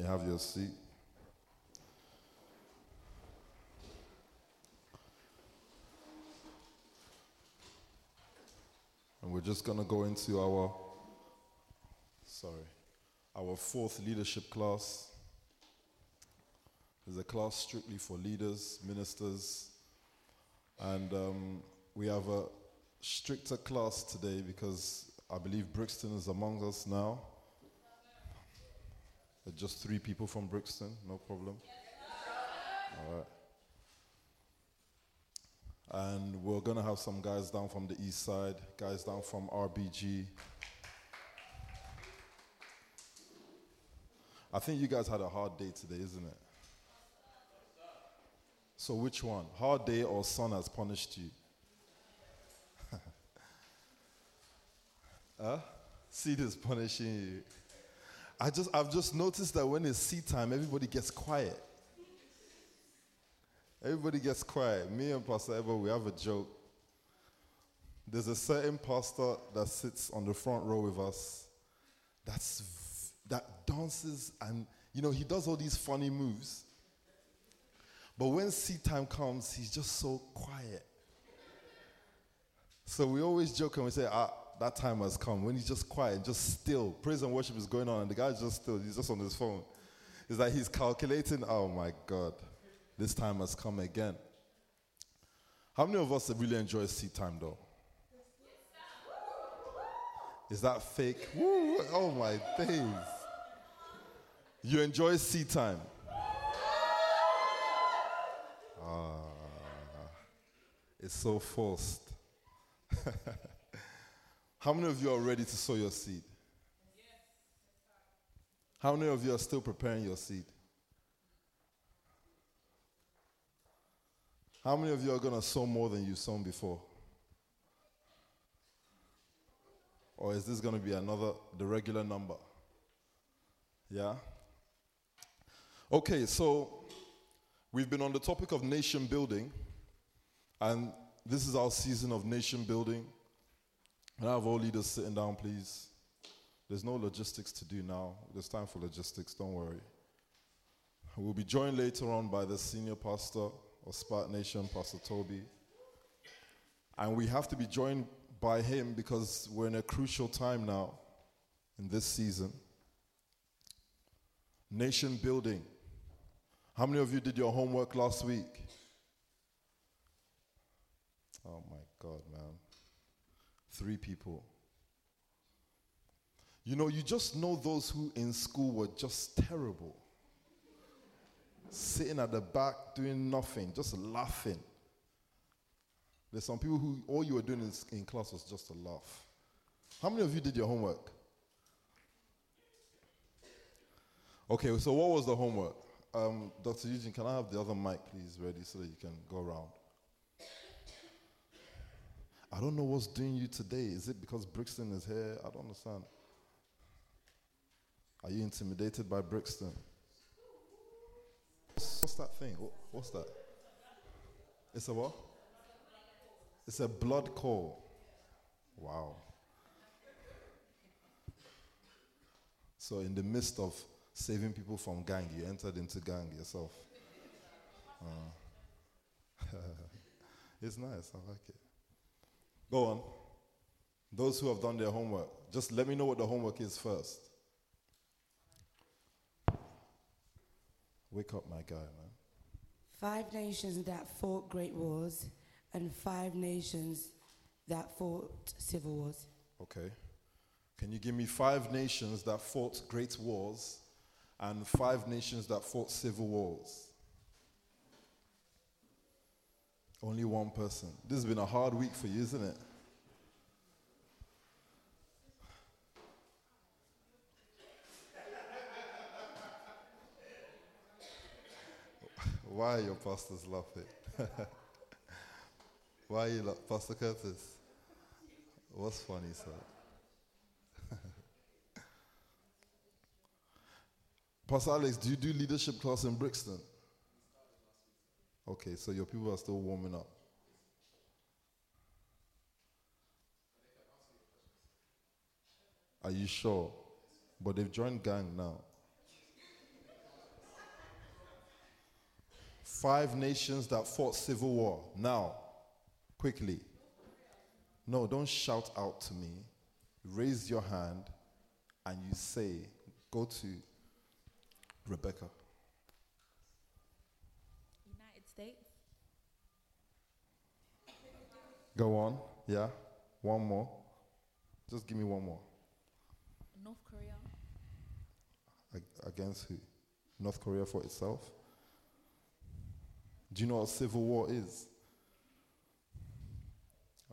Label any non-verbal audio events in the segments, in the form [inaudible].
may have your seat. And we're just going to go into our, sorry, our fourth leadership class. There's a class strictly for leaders, ministers, and um, we have a stricter class today because I believe Brixton is among us now. Just three people from Brixton, no problem. All right. And we're going to have some guys down from the east side, guys down from RBG. I think you guys had a hard day today, isn't it? So, which one? Hard day or sun has punished you? [laughs] huh? Seed is punishing you. I just, I've just noticed that when it's seed time, everybody gets quiet. Everybody gets quiet. Me and Pastor Ever, we have a joke. There's a certain pastor that sits on the front row with us that's that dances and you know he does all these funny moves. But when seed time comes, he's just so quiet. So we always joke and we say, ah, that time has come. When he's just quiet, and just still, praise and worship is going on, and the guy's just still, he's just on his phone. It's like he's calculating, oh my God. This time has come again. How many of us really enjoy seed time though? Is that fake? Woo, oh my days. You enjoy seed time? Ah, it's so forced. [laughs] How many of you are ready to sow your seed? How many of you are still preparing your seed? How many of you are going to sow more than you've sown before? Or is this going to be another, the regular number? Yeah? Okay, so we've been on the topic of nation building, and this is our season of nation building. And I have all leaders sitting down, please. There's no logistics to do now. There's time for logistics, don't worry. We'll be joined later on by the senior pastor of SPAC Nation, Pastor Tobi. And we have to be joined by him because we're in a crucial time now in this season. Nation building. How many of you did your homework last week? Oh my God, man. Three people. You know, you just know those who in school were just terrible sitting at the back doing nothing, just laughing. There's some people who all you were doing in, in class was just to laugh. How many of you did your homework? Okay, so what was the homework? Um, Dr. Eugene, can I have the other mic, please, ready so that you can go around? I don't know what's doing you today. Is it because Brixton is here? I don't understand. Are you intimidated by Brixton? What's that thing? What's that? It's a what? It's a blood call. Wow. So, in the midst of saving people from gang, you entered into gang yourself. Uh, [laughs] it's nice. I like it. Go on. Those who have done their homework, just let me know what the homework is first. Wake up, my guy, man. Five nations that fought great wars and five nations that fought civil wars. Okay. Can you give me five nations that fought great wars and five nations that fought civil wars? Only one person. This has been a hard week for you, isn't it? Why are your pastors laughing? [laughs] Why are you laughing? Pastor Curtis? What's funny, sir? [laughs] Pastor Alex, do you do leadership class in Brixton? Okay, so your people are still warming up. Are you sure? But they've joined gang now. Five nations that fought civil war. Now, quickly. No, don't shout out to me. Raise your hand and you say, go to Rebecca. Go on. Yeah. One more. Just give me one more. North Korea, Ag- Against who? North Korea for itself? Do you know what civil war is?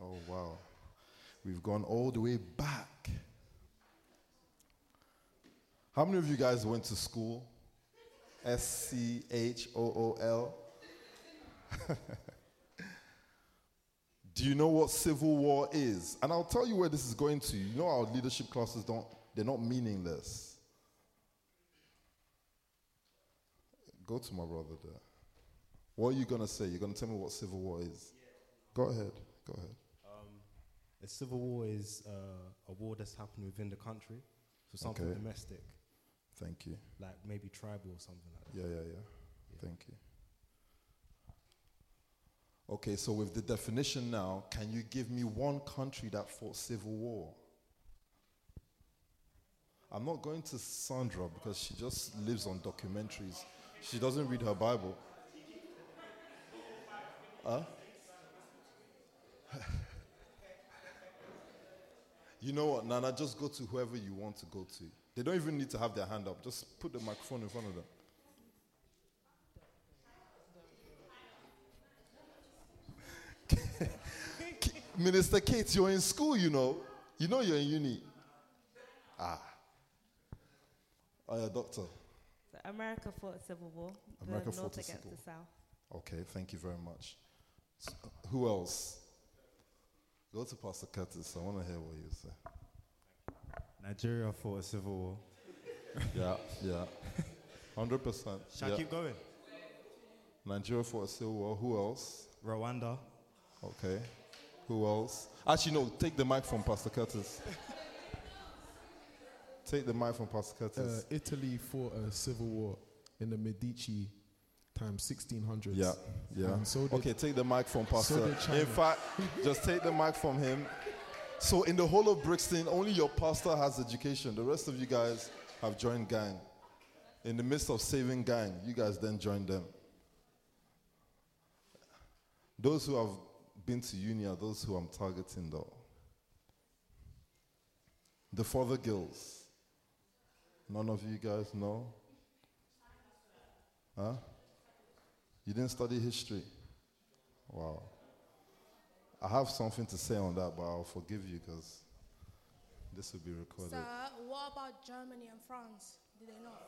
Oh, wow. We've gone all the way back. How many of you guys went to school? S C H O O L? [laughs] Do you know what civil war is? And I'll tell you where this is going to. You know our leadership classes don't they're not meaningless. Go to my brother there. What are you gonna say? You're gonna tell me what civil war is? Go ahead. Go ahead. Um, a civil war is uh, a war that's happened within the country, so something Okay. domestic, Thank you. like maybe tribal or something like that. Yeah, yeah, yeah. Thank you. Okay, so with the definition now, can you give me one country that fought civil war? I'm not going to Sandra because she just lives on documentaries. She doesn't read her Bible. Huh? [laughs] you know what, Nana? Just go to whoever you want to go to. They don't even need to have their hand up. Just put the microphone in front of them. Minister Kate, you're in school, you know. You know you're in uni. Ah. Oh, yeah, doctor. So America fought a civil war. America the fought North a against civil the South. Okay, thank you very much. S- who else? Go to Pastor Curtis. I want to hear what you say. Nigeria fought a civil war. [laughs] Yeah, yeah. 100%. Shall yeah. I keep going? Nigeria fought a civil war. Who else? Rwanda, Okay. Who else? Actually, no, take the mic from Pastor Curtis. take the mic from Pastor Uh, Curtis. Italy fought a civil war in the Medici time 1600s. yeah, yeah. And so Okay, take the mic from Pastor. China. In fact, just take the mic from him. So, in the whole of Brixton, only your pastor has education. The rest of you guys have joined gang. In the midst of saving gang, you guys then joined them. Those who have been to uni are those who I'm targeting, though. The Fothergills. None of you guys know? Huh? You didn't study history? Wow. I have something to say on that, but I'll forgive you because this will be recorded. Sir, what about Germany and France? Did they not?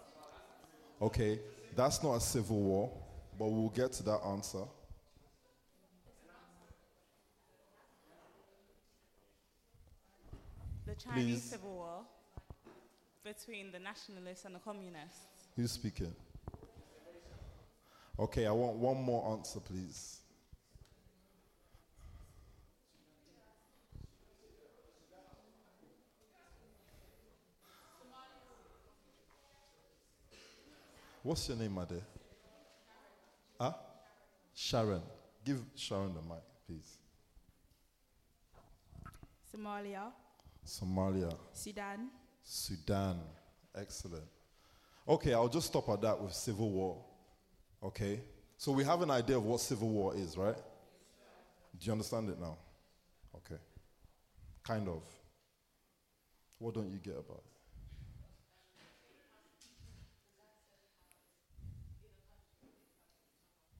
Okay, that's not a civil war, but we'll get to that answer. The Chinese Please. Civil War between the nationalists and the communists. Who's speaking? Okay, I want one more answer, please. What's your name, Made? Huh? Sharon. Give Sharon the mic, please. Somalia, Somalia. Sudan, Sudan. Excellent. Okay, I'll just stop at that with civil war. Okay? So we have an idea of what civil war is, right? Do you understand it now? Okay. Kind of. What don't you get about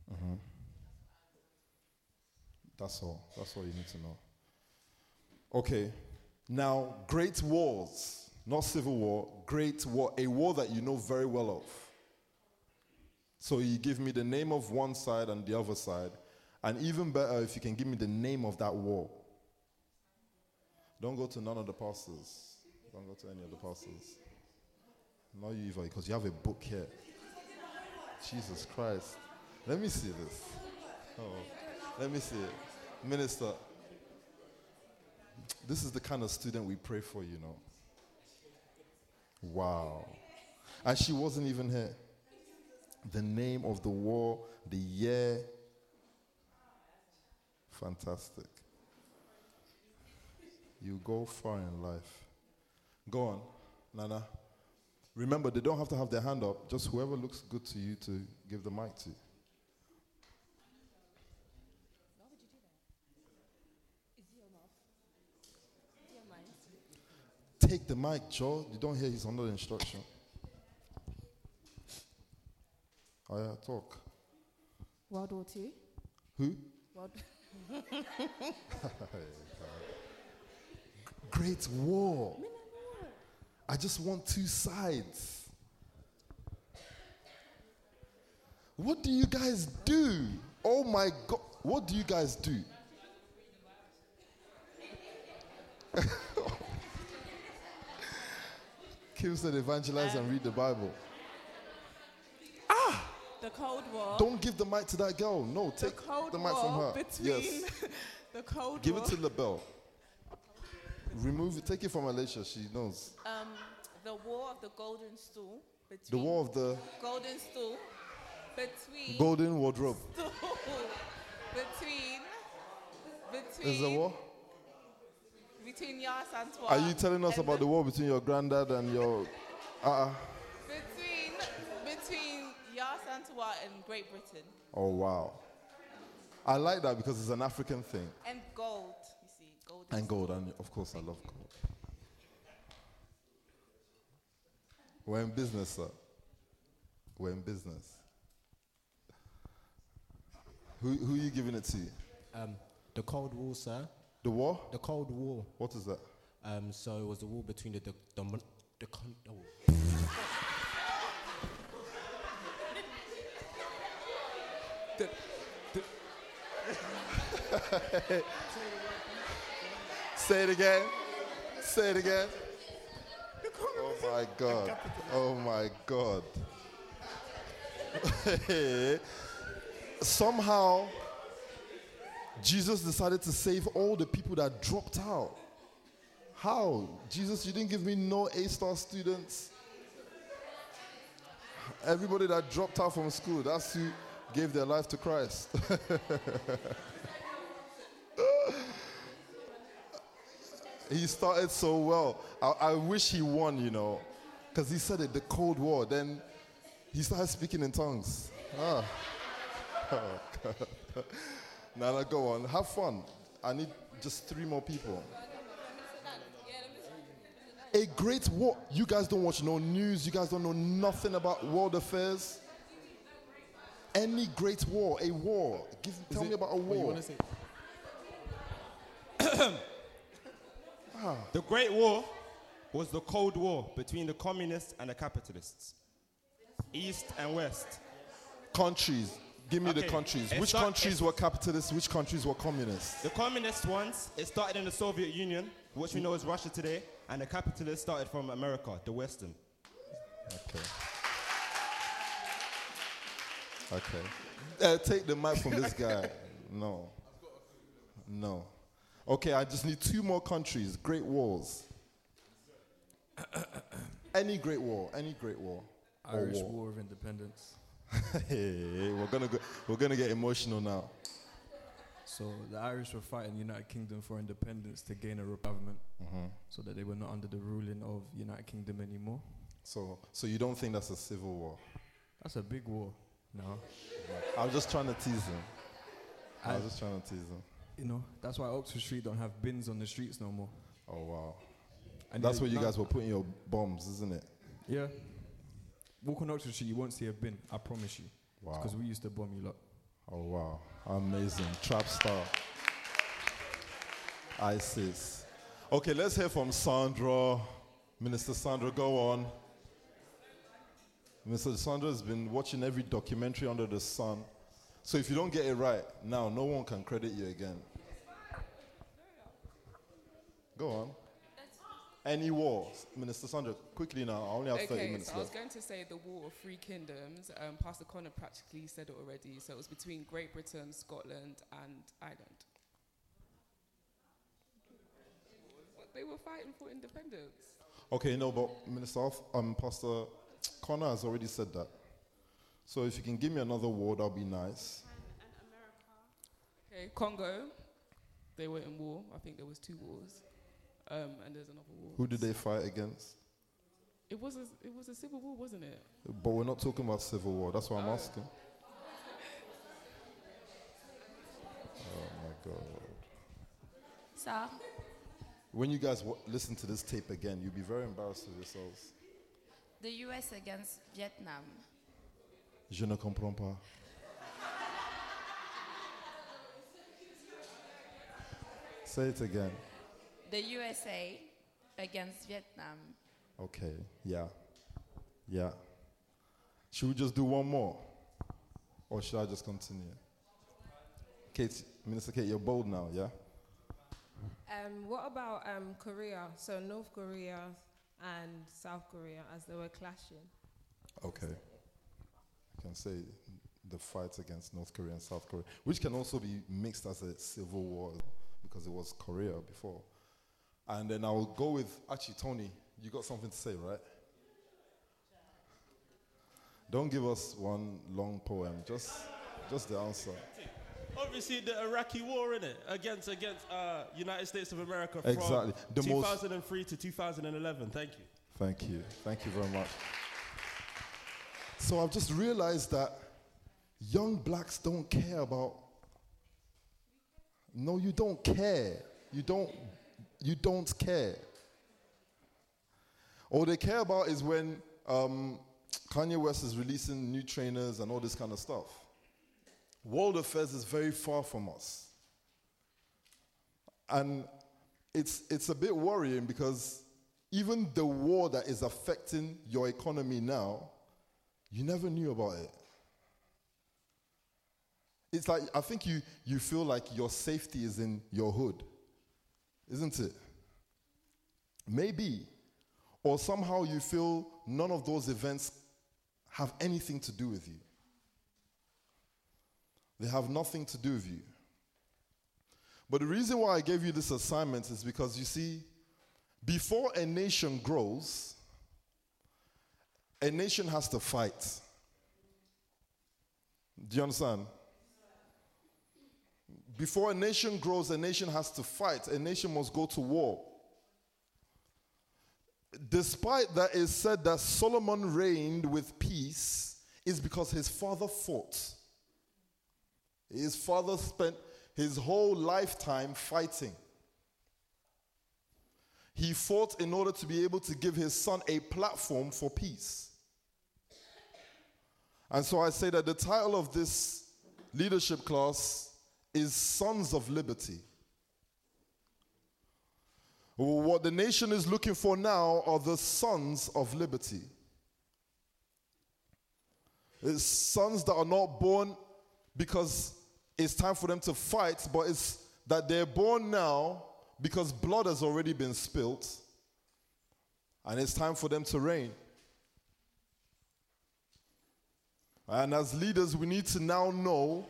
it? Mhm. That's all. That's all you need to know. Okay. Now, great wars, not civil war, great war, a war that you know very well of. So you give me the name of one side and the other side, and even better if you can give me the name of that war. Don't go to none of the pastors. Don't go to any of the pastors. Not you, Eva, because you have a book here. Jesus Christ. Let me see this. Oh, let me see it. Minister, this is the kind of student we pray for, you know. Wow. And she wasn't even here. the name of the war, the year. Fantastic. You go far in life. Go on, Nana. Remember, they don't have to have their hand up, just whoever looks good to you to give the mic to. Take the mic, Joe. You don't hear he's under instruction. Oh, yeah, talk. World War Two. Who? World. [laughs] Great war. I just want two sides. What do you guys do? Oh my God. What do you guys do? [laughs] Kim said evangelize and read the Bible. Ah! The Cold War. Don't give the mic to that girl. No, the take Cold the mic War from her. between Yes. [laughs] the Cold war. Give War. it to LaBelle. Remove it. Take it from Alicia. She knows. um, the War of the Golden Stool. The Between war of the Golden Stool. Between. golden wardrobe. Stool. between. [laughs] Between. Is the war? Between Yas and Twa. Are you telling us about the war between your granddad and your. Uh-uh. Between. Between Yas and Twa and Great Britain. Oh, wow. I like that because it's an African thing. And gold. You see, gold. And gold, and of course, I love gold. We're in business, sir. We're in business. Who, who are you giving it to? Um, the Cold War, sir. The war? The Cold War. What is that? Um, so it was the war between the the the, mon- the con- oh. the, the, Say it again. Say it again. Oh my God. Oh my God. [laughs] Somehow, Jesus decided to save all the people that dropped out. How? Jesus, you didn't give me no A star students. Everybody that dropped out from school, that's who gave their life to Christ. [laughs] he started so well. I, I wish he won, you know, because he said it, the Cold War. Then he started speaking in tongues. Ah. [laughs] Oh, God. Nana, go on. Have fun. I need just three more people. A great war. You guys don't watch no news. You guys don't know nothing about world affairs. Any great war, a war. Give, tell me about a What you war. wanna? [coughs] Ah. The Great War was the Cold War between the communists and the capitalists, East and West. Countries. Give me the countries. it Which start- countries were capitalists? Which countries were communists? The communist ones, it started in the Soviet Union, which we know is Russia today, and the capitalists started from America, the Western. Okay. Okay. Uh, take the mic from this guy. [laughs] No. No. Okay, I just need two more countries. Great wars. [coughs] any great war. Any great war. Irish war. War of Independence. [laughs] hey, we're gonna go, we're gonna get emotional now. So the Irish were fighting the United Kingdom for independence to gain a government, Mhm. so that they were not under the ruling of United Kingdom anymore. So, so you don't think that's a civil war? That's a big war. No, I was just trying to tease him. I was just trying to tease him. you know that's why Oxford Street don't have bins on the streets no more. Oh wow. And That's where you guys were putting your bombs, isn't it? Yeah. Walk on Oxford Street, you won't see a bin. I promise you. Wow. Because we used to bomb you lot. Oh wow, amazing trap star. ISIS. Okay, let's hear from Sandra. Minister Sandra, go on. Mr. Sandra has been watching every documentary under the sun. So if you don't get it right, now no one can credit you again. Go on. Any war, Minister Sandra, quickly now. I only have 30 Okay, minutes so I was left. going to say the War of Three Kingdoms. Um, Pastor Connor practically said it already. So it was between Great Britain, Scotland, and Ireland. They were fighting for independence. Okay, no, but Minister, um, Pastor Connor has already said that. So if you can give me another war, that'll be nice. Okay, Congo. They were in war. I think there was two wars. Um, and there's another war. Who did they fight against? It was a, it was a civil war, wasn't it? But we're not talking about civil war. That's why I'm Oh. asking. [laughs] Oh my God. Sir, When you guys w- listen to this tape again, you'll be very embarrassed of yourselves. the US against Vietnam. Je ne comprends pas. Say it again. The USA against Vietnam. Okay, yeah. Yeah. Should we just do one more? Or should I just continue? Kate, Minister Kate, you're bold now, yeah? Um, what about um, Korea? So North Korea and South Korea as they were clashing. Okay. I can say the fight against North Korea and South Korea, which can also be mixed as a civil war because it was Korea before. And then I'll go with, actually, Tony, you got something to say, right? Don't give us one long poem, just, just the answer. Obviously, the Iraqi war, in it Against against uh, United States of America from Exactly. The most- 2003 to 2011. Thank you. Thank you. Thank you very much. So I've just realized that young blacks don't care about. No, you don't care. You don't. You don't care. All they care about is when um, Kanye West is releasing new trainers and all this kind of stuff. World affairs is very far from us. And it's, it's a bit worrying because even the war that is affecting your economy now, you never knew about it. It's like, I think you, you feel like your safety is in your hood, isn't it? Maybe. Or somehow you feel none of those events have anything to do with you. They have nothing to do with you. But the reason why I gave you this assignment is because you see, before a nation grows, a nation has to fight. Do you understand? Before a nation grows, a nation has to fight. A nation must go to war. Despite that, it's said that Solomon reigned with peace, is because his father fought. His father spent his whole lifetime fighting. He fought in order to be able to give his son a platform for peace. And so I say that the title of this leadership class is Sons of Liberty. What the nation is looking for now are the sons of liberty. It's sons that are not born because it's time for them to fight, but it's that they're born now because blood has already been spilt and it's time for them to reign. And as leaders, we need to now know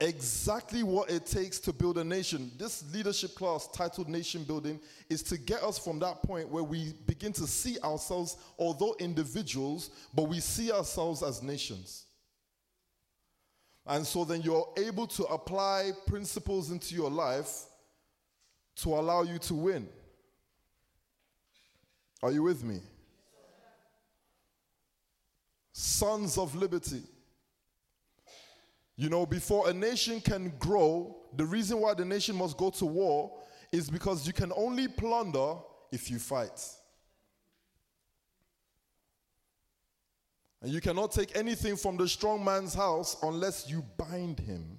exactly what it takes to build a nation. This leadership class titled Nation Building is to get us from that point where we begin to see ourselves, although individuals, but we see ourselves as nations. And so then you're able to apply principles into your life to allow you to win. Are you with me? Sons of liberty. You know, before a nation can grow, the reason why the nation must go to war is because you can only plunder if you fight. And you cannot take anything from the strong man's house unless you bind him.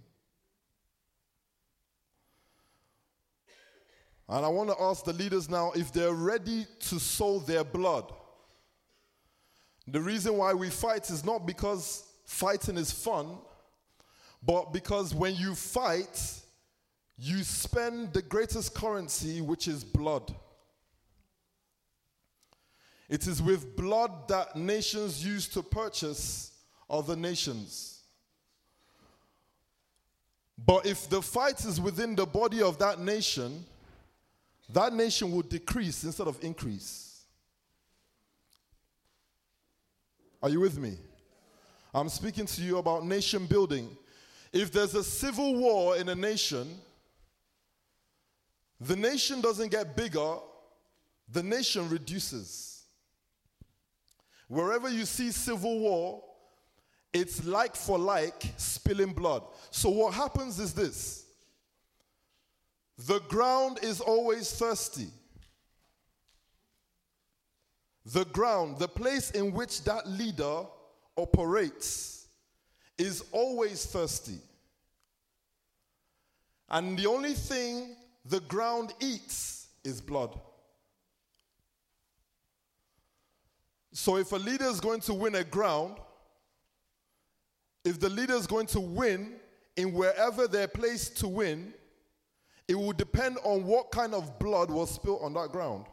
And I want to ask the leaders now if they're ready to sow their blood. The reason why we fight is not because fighting is fun, but because when you fight, you spend the greatest currency, which is blood. It is with blood that nations use to purchase other nations. But if the fight is within the body of that nation, that nation will decrease instead of increase. Are you with me? I'm speaking to you about nation building. If there's a civil war in a nation, the nation doesn't get bigger, the nation reduces. Wherever you see civil war, it's like for like spilling blood. So, what happens is this the ground is always thirsty. The ground, the place in which that leader operates, is always thirsty. And the only thing the ground eats is blood. So if a leader is going to win a ground, if the leader is going to win in wherever they're placed to win, it will depend on what kind of blood was spilled on that ground.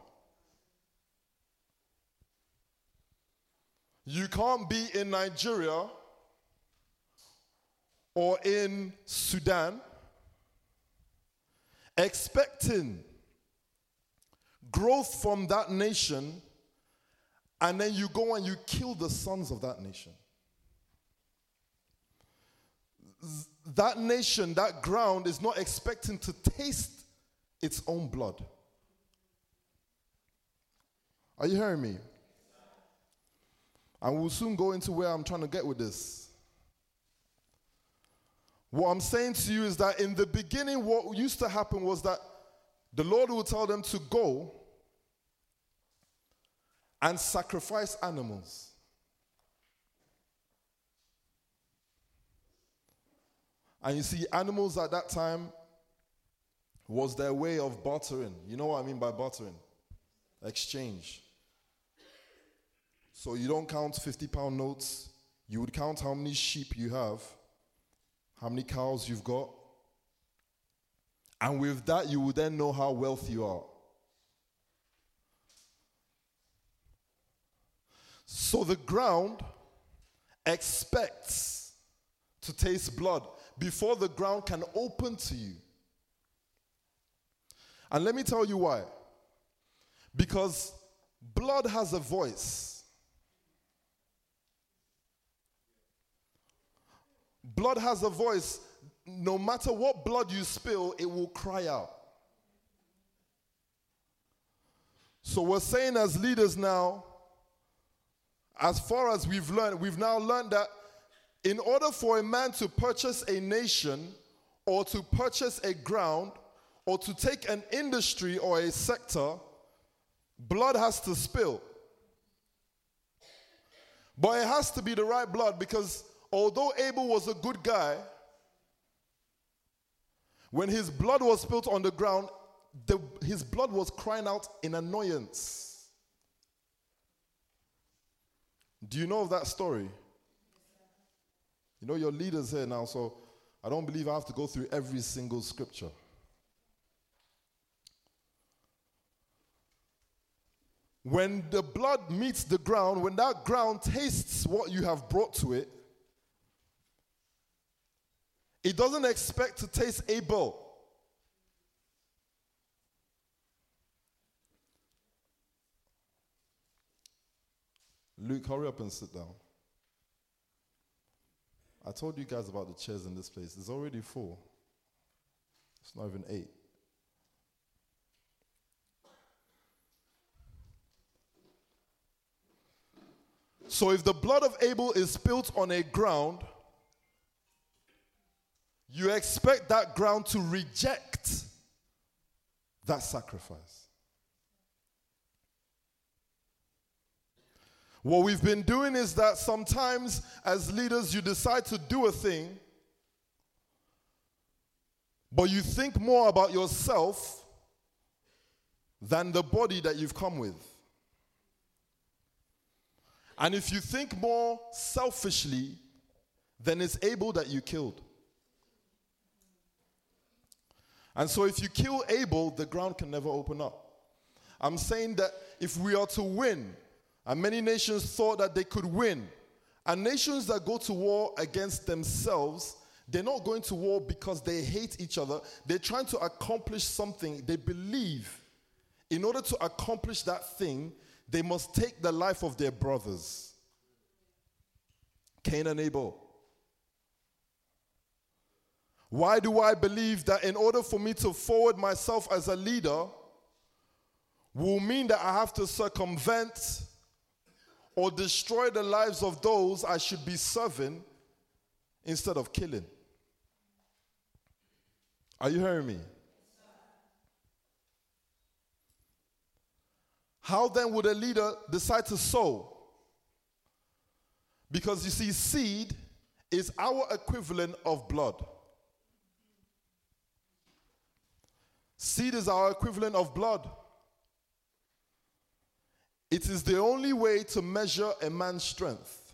You can't be in Nigeria or in Sudan expecting growth from that nation, and then you go and you kill the sons of that nation. That nation, that ground is not expecting to taste its own blood. Are you hearing me? And we'll soon go into where I'm trying to get with this. What I'm saying to you is that in the beginning, what used to happen was that the Lord would tell them to go and sacrifice animals. And you see, animals at that time was their way of bartering. You know what I mean by bartering? Exchange. So you don't count 50 pound notes, you would count how many sheep you have, how many cows you've got. And with that, you would then know how wealthy you are. So the ground expects to taste blood before the ground can open to you. And let me tell you why. Because blood has a voice. Blood has a voice. No matter what blood you spill, it will cry out. So we're saying as leaders now, as far as we've learned, we've now learned that in order for a man to purchase a nation or to purchase a ground or to take an industry or a sector, blood has to spill. But it has to be the right blood because although Abel was a good guy, when his blood was spilled on the ground, the, his blood was crying out in annoyance. Do you know of that story? You know, your leaders here now, so I don't believe I have to go through every single scripture. When the blood meets the ground, when that ground tastes what you have brought to it, it doesn't expect to taste Abel. Luke, hurry up and sit down. I told you guys about the chairs in this place. It's already four. It's not even eight. So if the blood of Abel is spilt on a ground, you expect that ground to reject that sacrifice. What we've been doing is that sometimes, as leaders, you decide to do a thing, but you think more about yourself than the body that you've come with. And if you think more selfishly, then it's Abel that you killed. And so if you kill Abel, the ground can never open up. I'm saying that if we are to win, and many nations thought that they could win, and nations that go to war against themselves, they're not going to war because they hate each other. They're trying to accomplish something they believe. In order to accomplish that thing, they must take the life of their brothers. Cain and Abel? Why do I believe that in order for me to forward myself as a leader will mean that I have to circumvent or destroy the lives of those I should be serving instead of killing? Are you hearing me? How then would a leader decide to sow? Because you see, seed is our equivalent of blood. Seed is our equivalent of blood. It is the only way to measure a man's strength.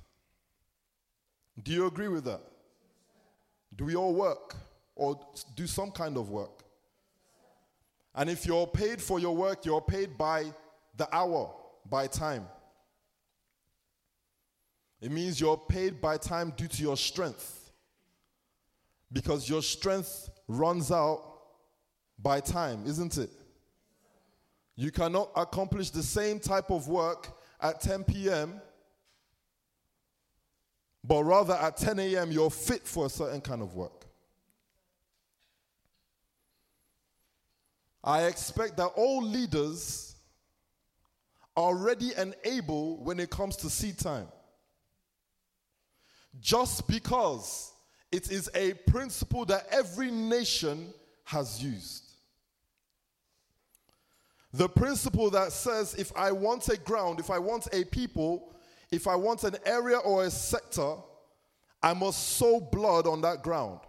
Do you agree with that? Do we all work or do some kind of work? And if you're paid for your work, you're paid by the hour, by time. It means you're paid by time due to your strength. Because your strength runs out by time, isn't it? You cannot accomplish the same type of work at 10 p.m., but rather at 10 a.m., you're fit for a certain kind of work. I expect that all leaders are ready and able when it comes to seed time. Just because it is a principle that every nation has used. The principle that says if I want a ground, if I want a people, if I want an area or a sector, I must sow blood on that ground.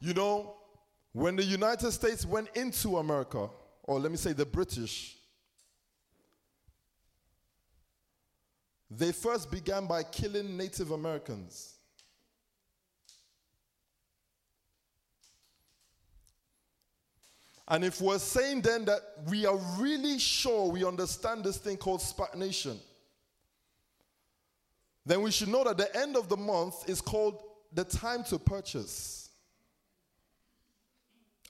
You know, when the United States went into America, or let me say the British, they first began by killing Native Americans. And if we're saying then that we are really sure we understand this thing called SPAC Nation, then we should know that the end of the month is called the time to purchase.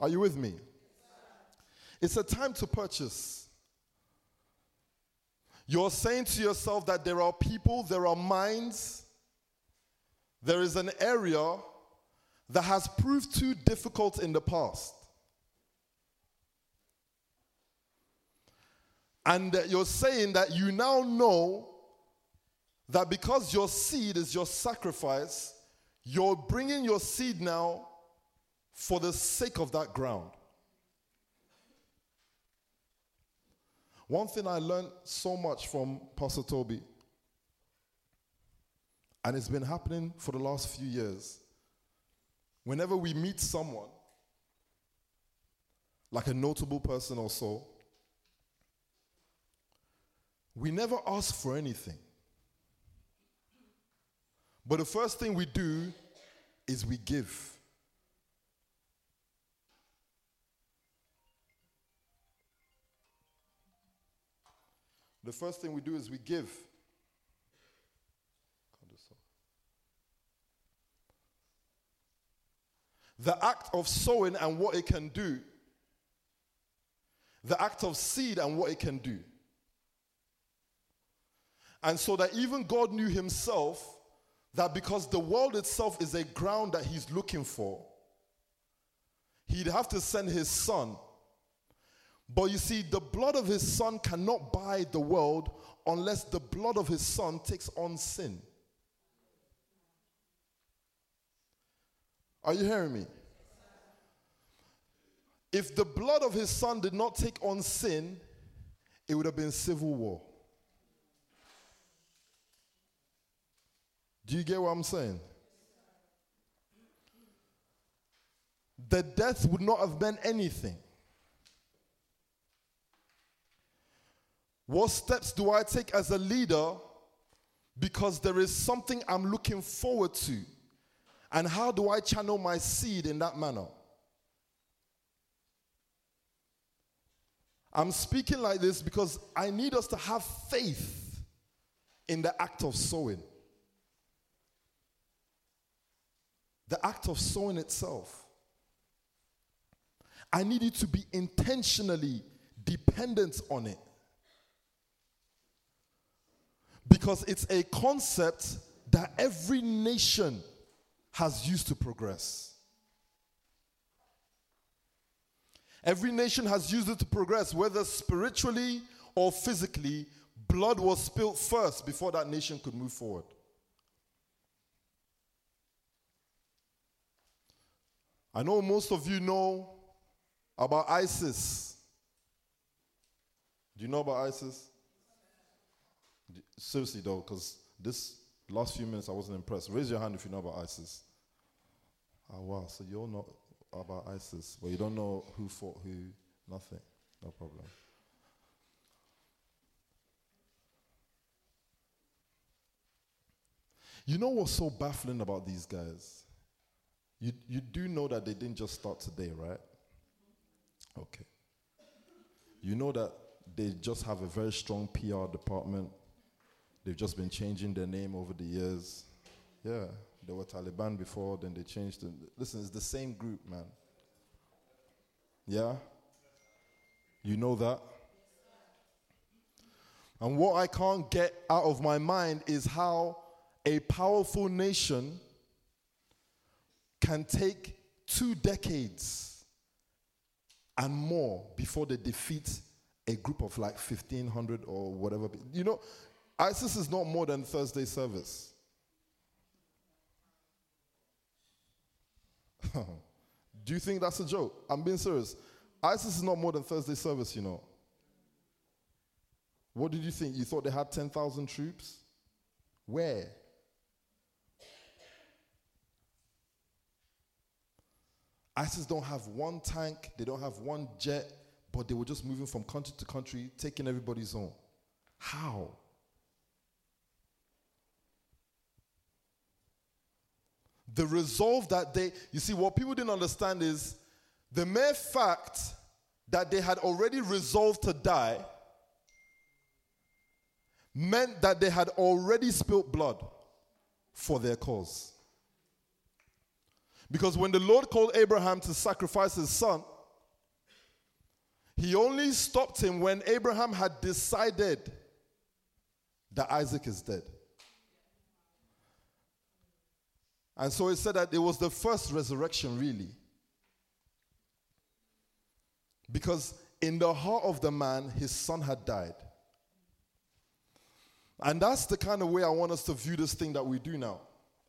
Are you with me? It's a time to purchase. You're saying to yourself that there are people, there are minds, there is an area that has proved too difficult in the past. And that you're saying that you now know that because your seed is your sacrifice, you're bringing your seed now for the sake of that ground. One thing I learned so much from Pastor Tobi, and it's been happening for the last few years. Whenever we meet someone, like a notable person or so, we never ask for anything. But the first thing we do is we give. The first thing we do is we give. The act of sowing and what it can do. The act of seed and what it can do. And so that even God knew himself that because the world itself is a ground that he's looking for, he'd have to send his son. But you see, the blood of his son cannot buy the world unless the blood of his son takes on sin. Are you hearing me? If the blood of his son did not take on sin, it would have been civil war. Do you get what I'm saying? The death would not have meant anything. What steps do I take as a leader because there is something I'm looking forward to? And how do I channel my seed in that manner? I'm speaking like this because I need us to have faith in the act of sowing. The act of sowing itself. I need you to be intentionally dependent on it. Because it's a concept that every nation has used to progress. Every nation has used it to progress, whether spiritually or physically. Blood was spilled first before that nation could move forward. I know most of you know about ISIS. Do you know about ISIS? Seriously, though, because this last few minutes I wasn't impressed. Raise your hand if you know about ISIS. Oh, wow. So you all know about ISIS, but you don't know who fought who, nothing. No problem. You know what's so baffling about these guys? You, you do know that they didn't just start today, right? Okay. You know that they just have a very strong PR department. They've just been changing their name over the years. Yeah, they were Taliban before, then they changed it. Listen, it's the same group, man. Yeah? You know that? And what I can't get out of my mind is how a powerful nation can take two decades and more before they defeat a group of like 1500 or whatever. You know, ISIS is not more than Thursday service. [laughs] Do you think that's a joke? I'm being serious. ISIS is not more than Thursday service, you know. What did you think? You thought they had 10,000 troops? Where? ISIS don't have one tank, they don't have one jet, but they were just moving from country to country, taking everybody's own. How? The resolve that they, you see, what people didn't understand is the mere fact that they had already resolved to die meant that they had already spilt blood for their cause. Because when the Lord called Abraham to sacrifice his son, he only stopped him when Abraham had decided that Isaac is dead. And so it said that it was the first resurrection, really. Because in the heart of the man, his son had died. And that's the kind of way I want us to view this thing that we do now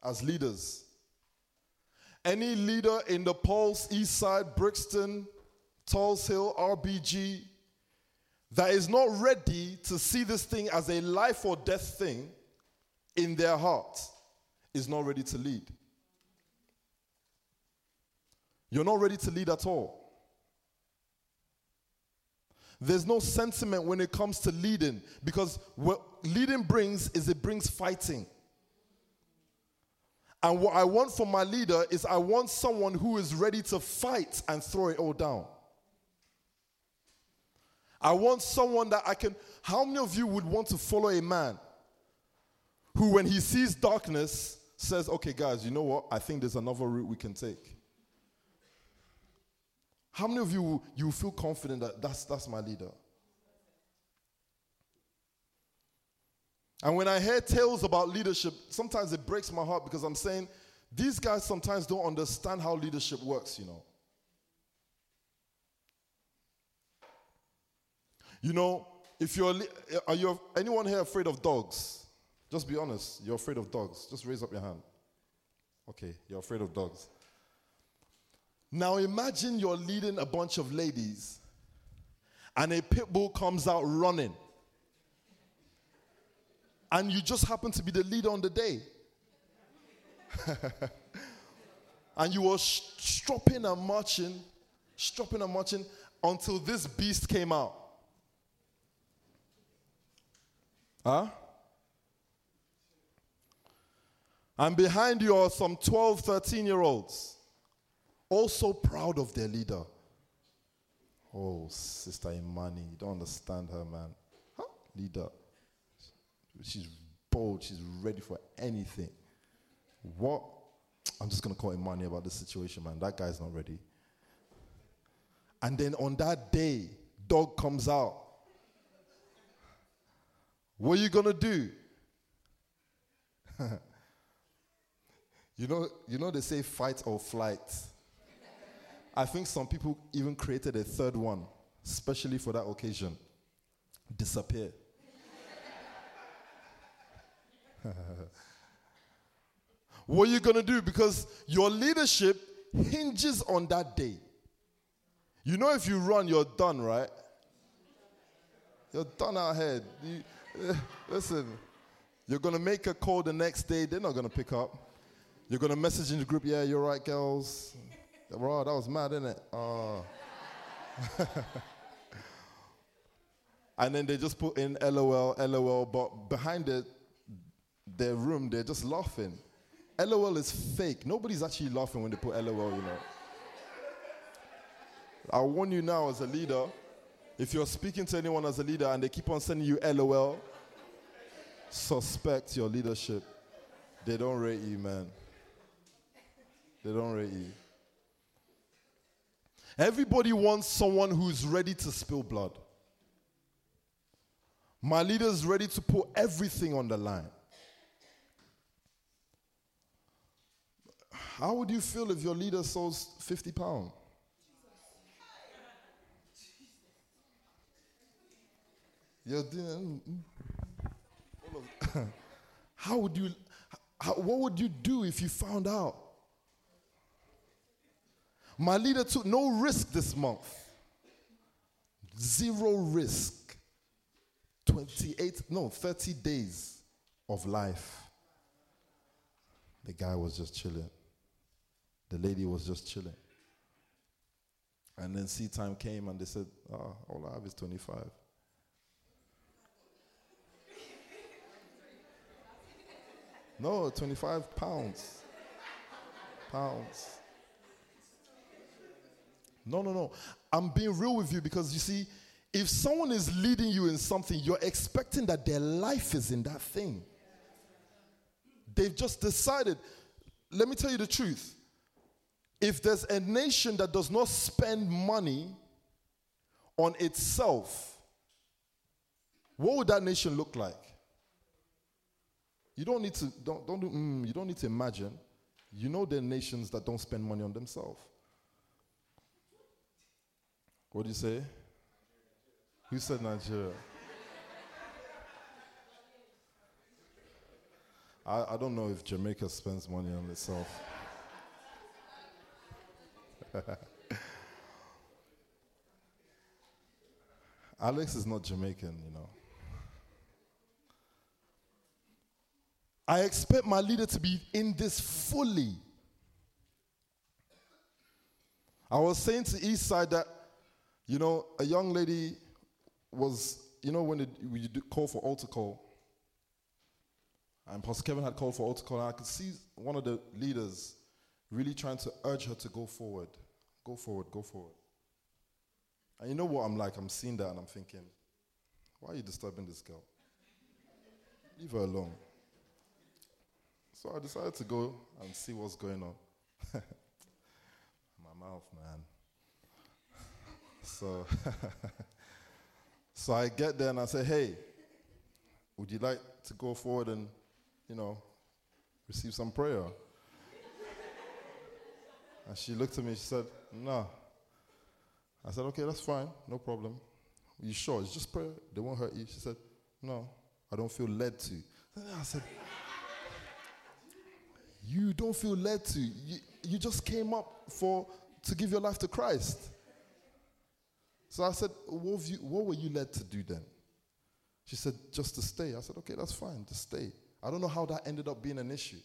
as leaders. Any leader in the Pulse, East Side, Brixton, Tulse Hill, RBG, that is not ready to see this thing as a life or death thing in their heart is not ready to lead. You're not ready to lead at all. There's no sentiment when it comes to leading because what leading brings is it brings fighting. And what I want from my leader is I want someone who is ready to fight and throw it all down. I want someone that I can. How many of you would want to follow a man who, when he sees darkness, says, Okay, guys, you know what? I think there's another route we can take. How many of you you feel confident that that's, that's my leader? And when I hear tales about leadership, sometimes it breaks my heart because I'm saying these guys sometimes don't understand how leadership works, you know. You know, if you're, are you anyone here afraid of dogs? Just be honest. You're afraid of dogs. Just raise up your hand. Okay, you're afraid of dogs. Now imagine you're leading a bunch of ladies and a pit bull comes out running. And you just happen to be the leader on the day. [laughs] and you were stropping and marching, stropping and marching until this beast came out. Huh? And behind you are some 12, 13 year olds, also proud of their leader. Oh, Sister Imani, you don't understand her, man. Huh? Leader. She's bold, she's ready for anything. What? I'm just going to call Imani about this situation, man. That guy's not ready. and then on that day, dog comes out. What are you gonna do? [laughs] you know, you know they say fight or flight. I think some people even created a third one, especially for that occasion. Disappear. [laughs] what are you gonna do? Because your leadership hinges on that day. You know, if you run, you're done, right? You're done out. You, eh, [laughs] listen, you're gonna make a call the next day, they're not gonna pick up. You're gonna message in the group, yeah, you're right, girls. Bro, that was mad, isn't it? Oh. and then they just put in LOL, LOL, but behind it, their room, they're just laughing. LOL is fake. Nobody's actually laughing when they put LOL, you know. I warn you now as a leader, if you're speaking to anyone as a leader and they keep on sending you LOL, suspect your leadership. They don't rate you, man. They don't rate you. Everybody wants someone who's ready to spill blood. My leader is ready to put everything on the line. How would you feel if your leader sells 50 pounds? You're doing. Mm, mm. all of- [laughs] how would you? How, what would you do if you found out? My leader took no risk this month. Zero risk. 28, no, 30 days of life. The guy was just chilling. The lady was just chilling. And then seat time came and they said, oh, all I have is 25. No, 25 pounds. Pounds. No, no, no. I'm being real with you because you see, if someone is leading you in something, you're expecting that their life is in that thing. They've just decided. Let me tell you the truth. If there's a nation that does not spend money on itself, what would that nation look like? You don't need to don't, don't do mm, you don't need to imagine. You know there are nations that don't spend money on themselves. What do you say? Who said Nigeria? I, I don't know if Jamaica spends money on itself. [laughs] Alex is not Jamaican, you know. I expect my leader to be in this fully. I was saying to Eastside that, you know, a young lady was, you know, when do call for altar call, and Pastor Kevin had called for altar call, and I could see one of the leaders really trying to urge her to go forward, go forward, go forward. And you know what I'm like? I'm seeing that and I'm thinking, why are you disturbing this girl? Leave her alone. So I decided to go and see what's going on. [laughs] My mouth, man. So, [laughs] so I get there and I say, hey, would you like to go forward and, you know, receive some prayer? and she looked at me, she said, no. I said, okay, that's fine, no problem. You sure? It's just prayer. They won't hurt you. She said, no, I don't feel led to. I said, you don't feel led to. You, you just came up for to give your life to Christ. So I said, what, you, what were you led to do then? She said, just to stay. I said, okay, that's fine, to stay. I don't know how that ended up being an issue.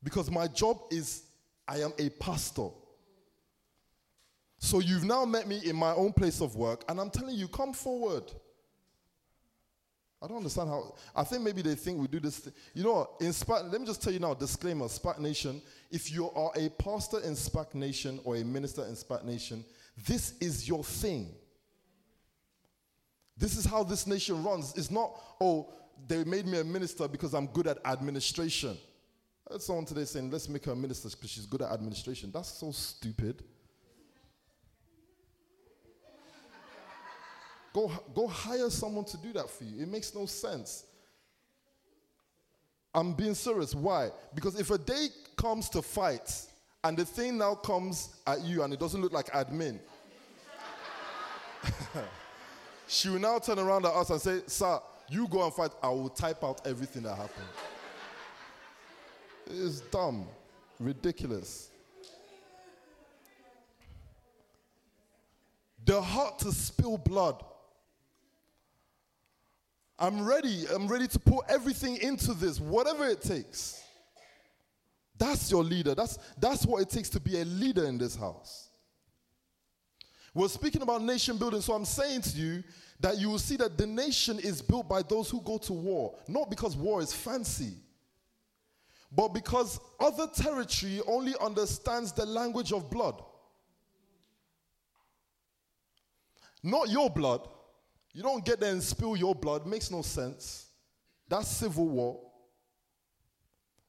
Because my job is, I am a pastor. So you've now met me in my own place of work, and I'm telling you, come forward. I don't understand how. I think maybe they think we do this. Th- you know, in SPAC, let me just tell you now, disclaimer SPAC Nation, if you are a pastor in SPAC Nation or a minister in SPAC Nation, this is your thing. This is how this nation runs. It's not, oh, they made me a minister because I'm good at administration. I heard someone today saying, let's make her a minister because she's good at administration. That's so stupid. Go, go hire someone to do that for you. It makes no sense. I'm being serious. Why? Because if a day comes to fight and the thing now comes at you and it doesn't look like admin, [laughs] she will now turn around at us and say, Sir, you go and fight. I will type out everything that happened. It's dumb, ridiculous. The heart to spill blood. I'm ready. I'm ready to put everything into this, whatever it takes. That's your leader. That's, that's what it takes to be a leader in this house. We're speaking about nation building, so I'm saying to you that you will see that the nation is built by those who go to war, not because war is fancy, but because other territory only understands the language of blood. Not your blood. You don't get there and spill your blood, makes no sense. That's civil war.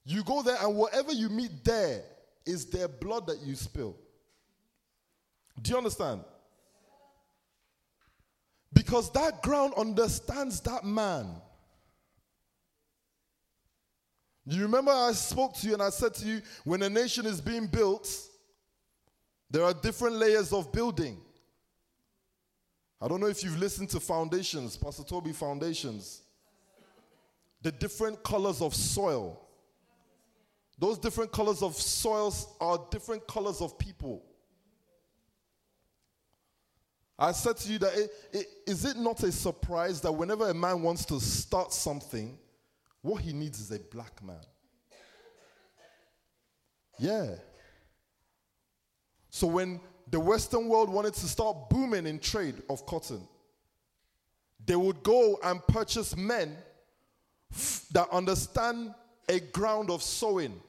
You go there, and whatever you meet there is their blood that you spill. Do you understand? Because that ground understands that man. You remember I spoke to you and I said to you, when a nation is being built, there are different layers of building. I don't know if you've listened to foundations, Pastor Tobi foundations. The different colors of soil. Those different colors of soils are different colors of people. I said to you that it, it, is it not a surprise that whenever a man wants to start something, what he needs is a black man? Yeah. So when the Western world wanted to start booming in trade of cotton, they would go and purchase men f- that understand a ground of sowing.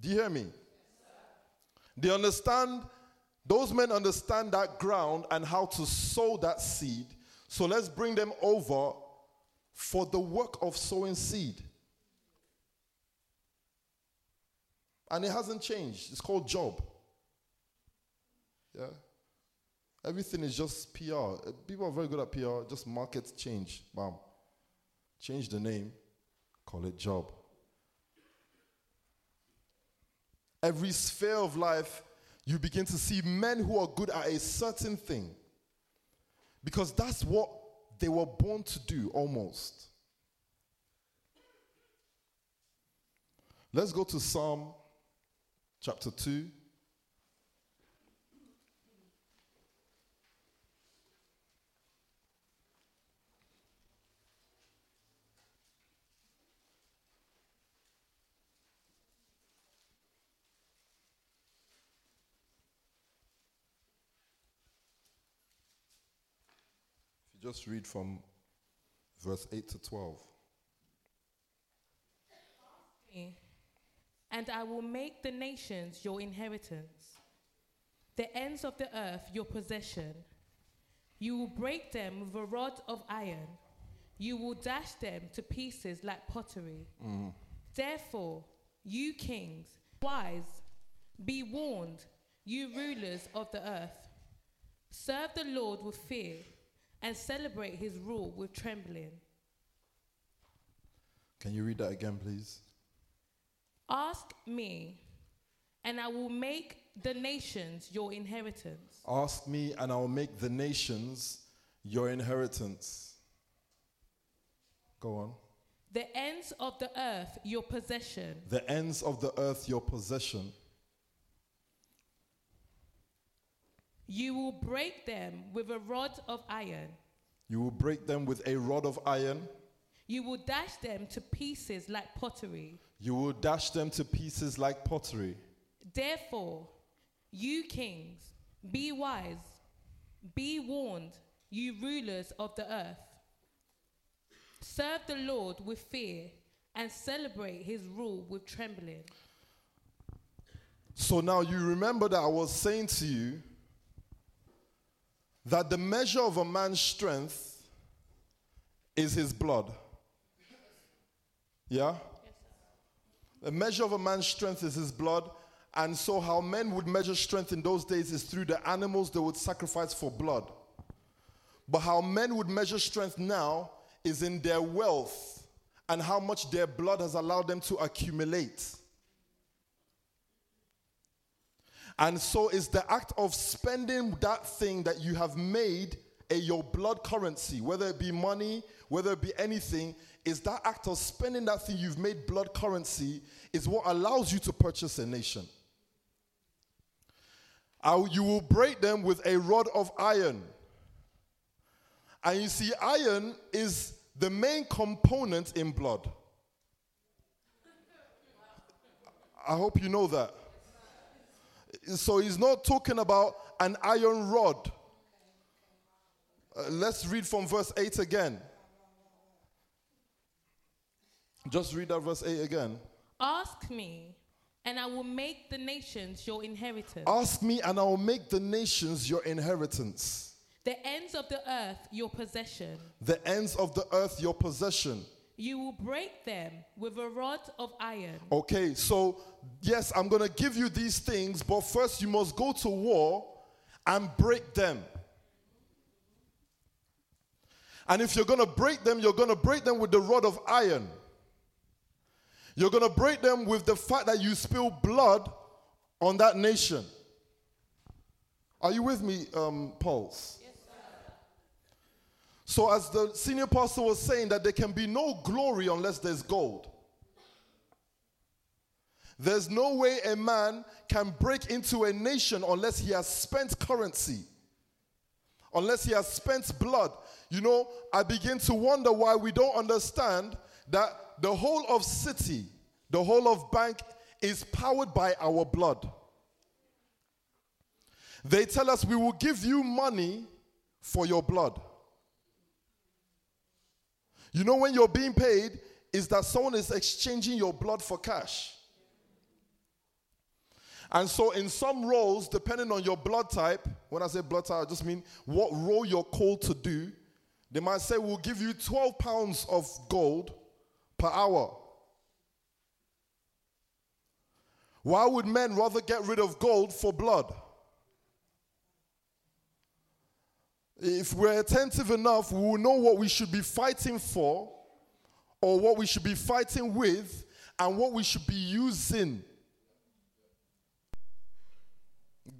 Do you hear me? They understand, those men understand that ground and how to sow that seed. So let's bring them over for the work of sowing seed. And it hasn't changed. It's called job. Yeah. Everything is just PR. Uh, People are very good at PR. Just market change. Bam. Change the name. Call it job. Every sphere of life, you begin to see men who are good at a certain thing. Because that's what they were born to do almost. Let's go to Psalm chapter 2. Just read from verse 8 to 12. And I will make the nations your inheritance, the ends of the earth your possession. You will break them with a rod of iron. You will dash them to pieces like pottery. Mm. Therefore, you kings, wise, be warned, you rulers of the earth. Serve the Lord with fear and celebrate his rule with trembling. Can you read that again, please? Ask me, and I will make the nations your inheritance. Ask me, and I'll make the nations your inheritance. Go on. The ends of the earth your possession. The ends of the earth your possession. You will break them with a rod of iron. You will break them with a rod of iron. You will dash them to pieces like pottery. You will dash them to pieces like pottery. Therefore, you kings, be wise, be warned, you rulers of the earth. Serve the Lord with fear and celebrate his rule with trembling. So now you remember that I was saying to you that the measure of a man's strength is his blood. Yeah? The measure of a man's strength is his blood. And so, how men would measure strength in those days is through the animals they would sacrifice for blood. But how men would measure strength now is in their wealth and how much their blood has allowed them to accumulate. And so it's the act of spending that thing that you have made a your blood currency, whether it be money, whether it be anything, is that act of spending that thing you've made blood currency is what allows you to purchase a nation. You will break them with a rod of iron. And you see, iron is the main component in blood. I hope you know that. So he's not talking about an iron rod. Uh, let's read from verse 8 again. Just read that verse 8 again. Ask me, and I will make the nations your inheritance. Ask me, and I will make the nations your inheritance, the ends of the earth your possession. the ends of the earth your possession. You will break them with a rod of iron. Okay, so yes, I'm going to give you these things, but first you must go to war and break them. And if you're going to break them, you're going to break them with the rod of iron. You're going to break them with the fact that you spill blood on that nation. Are you with me, um, Pulse? So, as the senior pastor was saying, that there can be no glory unless there's gold. There's no way a man can break into a nation unless he has spent currency, unless he has spent blood. You know, I begin to wonder why we don't understand that the whole of city, the whole of bank is powered by our blood. They tell us we will give you money for your blood. You know, when you're being paid, is that someone is exchanging your blood for cash. And so, in some roles, depending on your blood type, when I say blood type, I just mean what role you're called to do. They might say, We'll give you 12 pounds of gold per hour. Why would men rather get rid of gold for blood? If we're attentive enough, we will know what we should be fighting for, or what we should be fighting with, and what we should be using.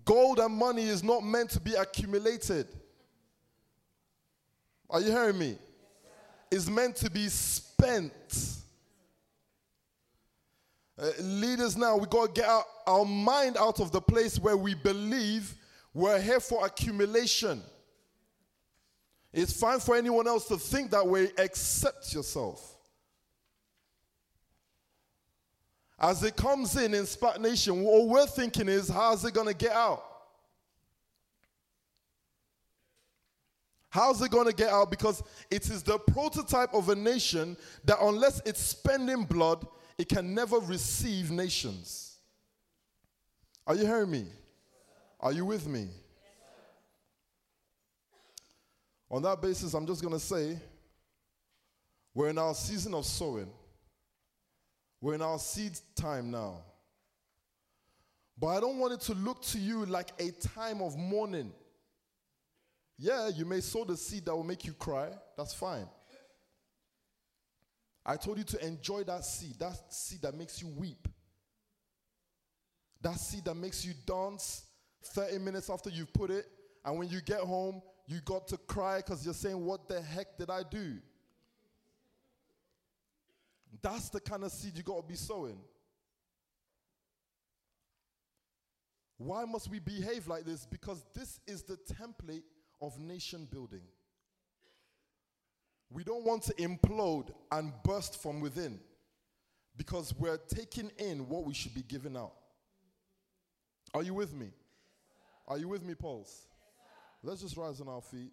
Gold and money is not meant to be accumulated. Are you hearing me? It's meant to be spent. Uh, leaders now, we got to get our, our mind out of the place where we believe we're here for accumulation. It's fine for anyone else to think that way, except yourself. As it comes in in SPAC Nation, what we're thinking is, how's it going to get out? How's it going to get out? Because it is the prototype of a nation that, unless it's spending blood, it can never receive nations. Are you hearing me? Are you with me? On that basis, I'm just going to say we're in our season of sowing. We're in our seed time now. But I don't want it to look to you like a time of mourning. Yeah, you may sow the seed that will make you cry. That's fine. I told you to enjoy that seed, that seed that makes you weep, that seed that makes you dance 30 minutes after you've put it, and when you get home, you got to cry because you're saying, What the heck did I do? That's the kind of seed you got to be sowing. Why must we behave like this? Because this is the template of nation building. We don't want to implode and burst from within because we're taking in what we should be giving out. Are you with me? Are you with me, Pulse? Let's just rise on our feet.